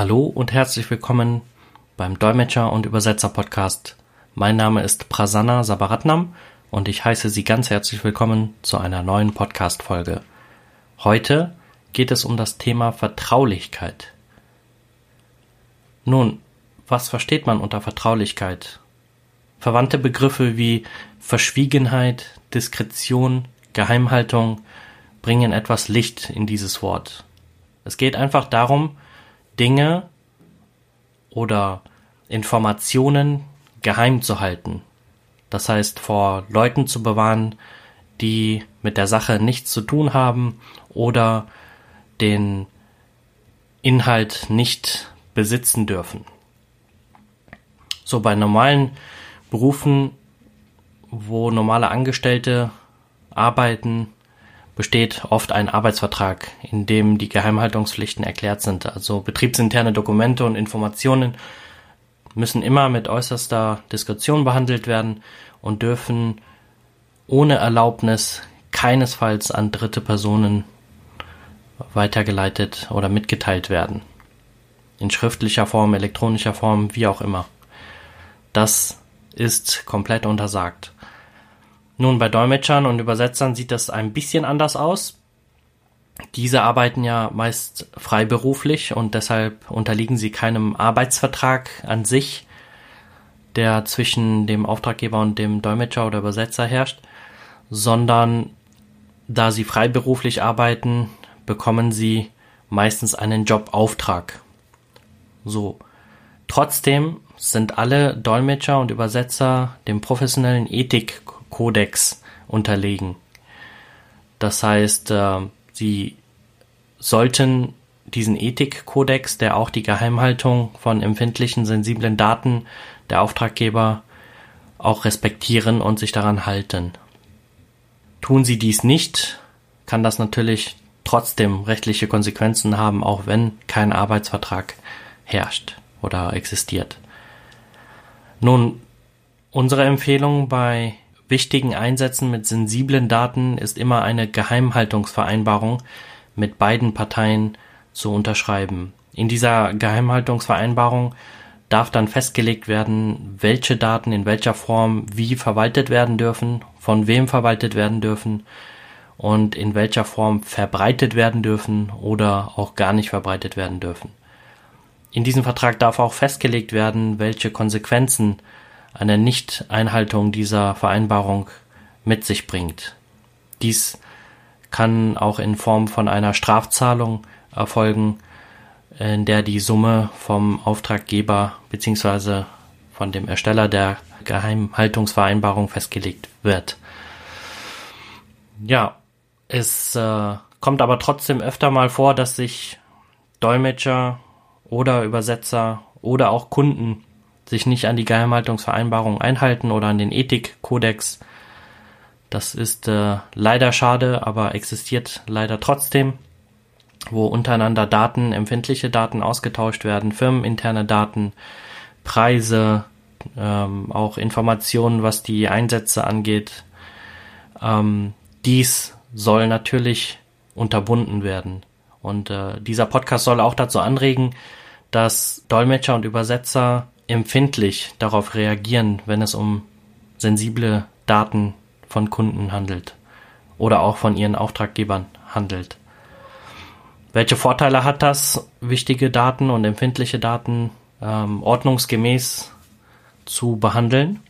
Hallo und herzlich willkommen beim Dolmetscher und Übersetzer Podcast. Mein Name ist Prasanna Sabaratnam und ich heiße Sie ganz herzlich willkommen zu einer neuen Podcast Folge. Heute geht es um das Thema Vertraulichkeit. Nun, was versteht man unter Vertraulichkeit? Verwandte Begriffe wie Verschwiegenheit, Diskretion, Geheimhaltung bringen etwas Licht in dieses Wort. Es geht einfach darum, Dinge oder Informationen geheim zu halten. Das heißt, vor Leuten zu bewahren, die mit der Sache nichts zu tun haben oder den Inhalt nicht besitzen dürfen. So bei normalen Berufen, wo normale Angestellte arbeiten, besteht oft ein Arbeitsvertrag, in dem die Geheimhaltungspflichten erklärt sind. Also betriebsinterne Dokumente und Informationen müssen immer mit äußerster Diskretion behandelt werden und dürfen ohne Erlaubnis keinesfalls an dritte Personen weitergeleitet oder mitgeteilt werden. In schriftlicher Form, elektronischer Form, wie auch immer. Das ist komplett untersagt. Nun, bei Dolmetschern und Übersetzern sieht das ein bisschen anders aus. Diese arbeiten ja meist freiberuflich und deshalb unterliegen sie keinem Arbeitsvertrag an sich, der zwischen dem Auftraggeber und dem Dolmetscher oder Übersetzer herrscht, sondern da sie freiberuflich arbeiten, bekommen sie meistens einen Jobauftrag. So. Trotzdem sind alle Dolmetscher und Übersetzer dem professionellen Ethik Kodex unterlegen. Das heißt, äh, sie sollten diesen Ethikkodex, der auch die Geheimhaltung von empfindlichen, sensiblen Daten der Auftraggeber auch respektieren und sich daran halten. Tun sie dies nicht, kann das natürlich trotzdem rechtliche Konsequenzen haben, auch wenn kein Arbeitsvertrag herrscht oder existiert. Nun, unsere Empfehlung bei wichtigen Einsätzen mit sensiblen Daten ist immer eine Geheimhaltungsvereinbarung mit beiden Parteien zu unterschreiben. In dieser Geheimhaltungsvereinbarung darf dann festgelegt werden, welche Daten in welcher Form wie verwaltet werden dürfen, von wem verwaltet werden dürfen und in welcher Form verbreitet werden dürfen oder auch gar nicht verbreitet werden dürfen. In diesem Vertrag darf auch festgelegt werden, welche Konsequenzen eine Nichteinhaltung dieser Vereinbarung mit sich bringt. Dies kann auch in Form von einer Strafzahlung erfolgen, in der die Summe vom Auftraggeber bzw. von dem Ersteller der Geheimhaltungsvereinbarung festgelegt wird. Ja, es äh, kommt aber trotzdem öfter mal vor, dass sich Dolmetscher oder Übersetzer oder auch Kunden sich nicht an die Geheimhaltungsvereinbarung einhalten oder an den Ethikkodex. Das ist äh, leider schade, aber existiert leider trotzdem, wo untereinander Daten, empfindliche Daten ausgetauscht werden, firmeninterne Daten, Preise, ähm, auch Informationen, was die Einsätze angeht. Ähm, dies soll natürlich unterbunden werden. Und äh, dieser Podcast soll auch dazu anregen, dass Dolmetscher und Übersetzer empfindlich darauf reagieren, wenn es um sensible Daten von Kunden handelt oder auch von ihren Auftraggebern handelt. Welche Vorteile hat das, wichtige Daten und empfindliche Daten ähm, ordnungsgemäß zu behandeln?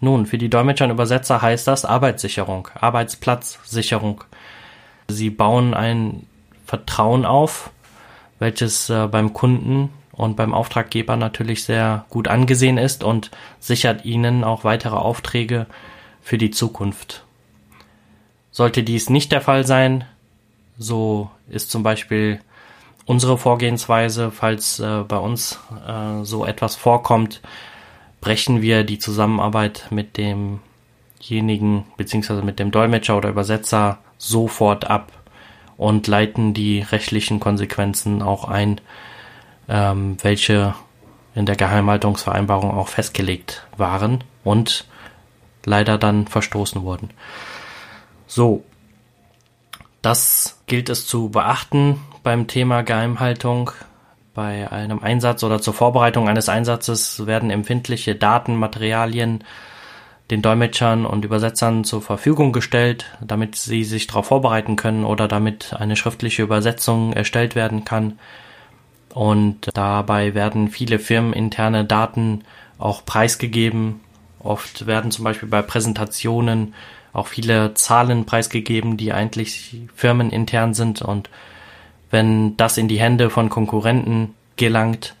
Nun, für die Dolmetscher und Übersetzer heißt das Arbeitssicherung, Arbeitsplatzsicherung. Sie bauen ein Vertrauen auf, welches äh, beim Kunden und beim Auftraggeber natürlich sehr gut angesehen ist und sichert ihnen auch weitere Aufträge für die Zukunft. Sollte dies nicht der Fall sein, so ist zum Beispiel unsere Vorgehensweise, falls äh, bei uns äh, so etwas vorkommt, brechen wir die Zusammenarbeit mit demjenigen beziehungsweise mit dem Dolmetscher oder Übersetzer sofort ab und leiten die rechtlichen Konsequenzen auch ein, ähm, welche in der Geheimhaltungsvereinbarung auch festgelegt waren und leider dann verstoßen wurden. So, das gilt es zu beachten beim Thema Geheimhaltung. bei einem Einsatz oder zur Vorbereitung eines Einsatzes werden empfindliche Daten, Materialien den Dolmetschern und Übersetzern zur Verfügung gestellt, damit sie sich darauf vorbereiten können oder damit eine schriftliche Übersetzung erstellt werden kann. Und dabei werden viele firmeninterne Daten auch preisgegeben. Oft werden zum Beispiel bei Präsentationen auch viele Zahlen preisgegeben, die eigentlich firmenintern sind. Und wenn das in die Hände von Konkurrenten gelangt,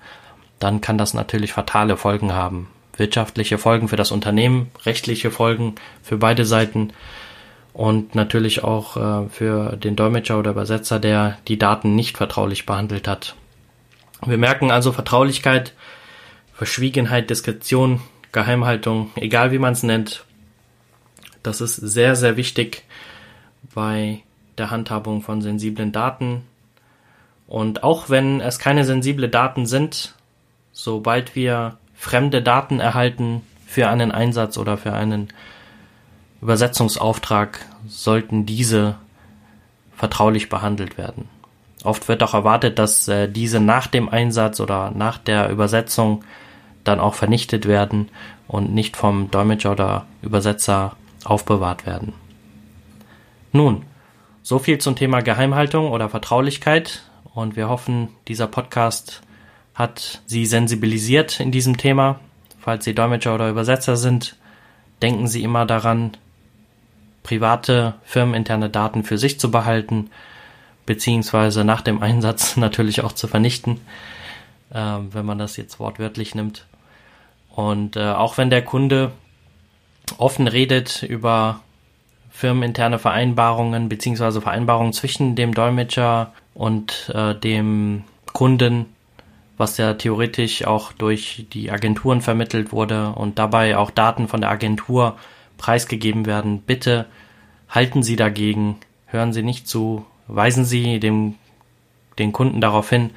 dann kann das natürlich fatale Folgen haben wirtschaftliche Folgen für das Unternehmen, rechtliche Folgen für beide Seiten und natürlich auch äh, für den Dolmetscher oder Übersetzer, der die Daten nicht vertraulich behandelt hat. Wir merken also Vertraulichkeit, Verschwiegenheit, Diskretion, Geheimhaltung, egal wie man es nennt, das ist sehr, sehr wichtig bei der Handhabung von sensiblen Daten. Und auch wenn es keine sensible Daten sind, sobald wir fremde Daten erhalten für einen Einsatz oder für einen Übersetzungsauftrag, sollten diese vertraulich behandelt werden. Oft wird auch erwartet, dass äh, diese nach dem Einsatz oder nach der Übersetzung dann auch vernichtet werden und nicht vom Dolmetscher oder Übersetzer aufbewahrt werden. Nun, so viel zum Thema Geheimhaltung oder Vertraulichkeit und wir hoffen, dieser Podcast hat sie sensibilisiert in diesem Thema. Falls Sie Dolmetscher oder Übersetzer sind, denken Sie immer daran, private firmeninterne Daten für sich zu behalten, beziehungsweise nach dem Einsatz natürlich auch zu vernichten, äh, wenn man das jetzt wortwörtlich nimmt. Und äh, auch wenn der Kunde offen redet über firmeninterne Vereinbarungen beziehungsweise Vereinbarungen zwischen dem Dolmetscher und äh, dem Kunden, was ja theoretisch auch durch die Agenturen vermittelt wurde und dabei auch Daten von der Agentur preisgegeben werden. Bitte halten Sie dagegen, hören Sie nicht zu, weisen Sie dem, den Kunden darauf hin,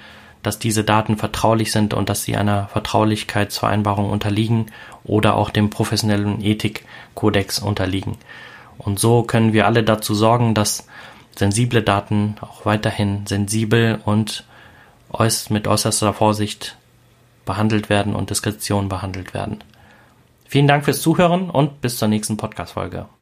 dass diese Daten vertraulich sind und dass sie einer Vertraulichkeitsvereinbarung unterliegen oder auch dem professionellen Ethikkodex unterliegen. Und so können wir alle dazu sorgen, dass sensible Daten auch weiterhin sensibel und mit äußerster Vorsicht behandelt werden und Diskretion behandelt werden. Vielen Dank fürs Zuhören und bis zur nächsten Podcast-Folge.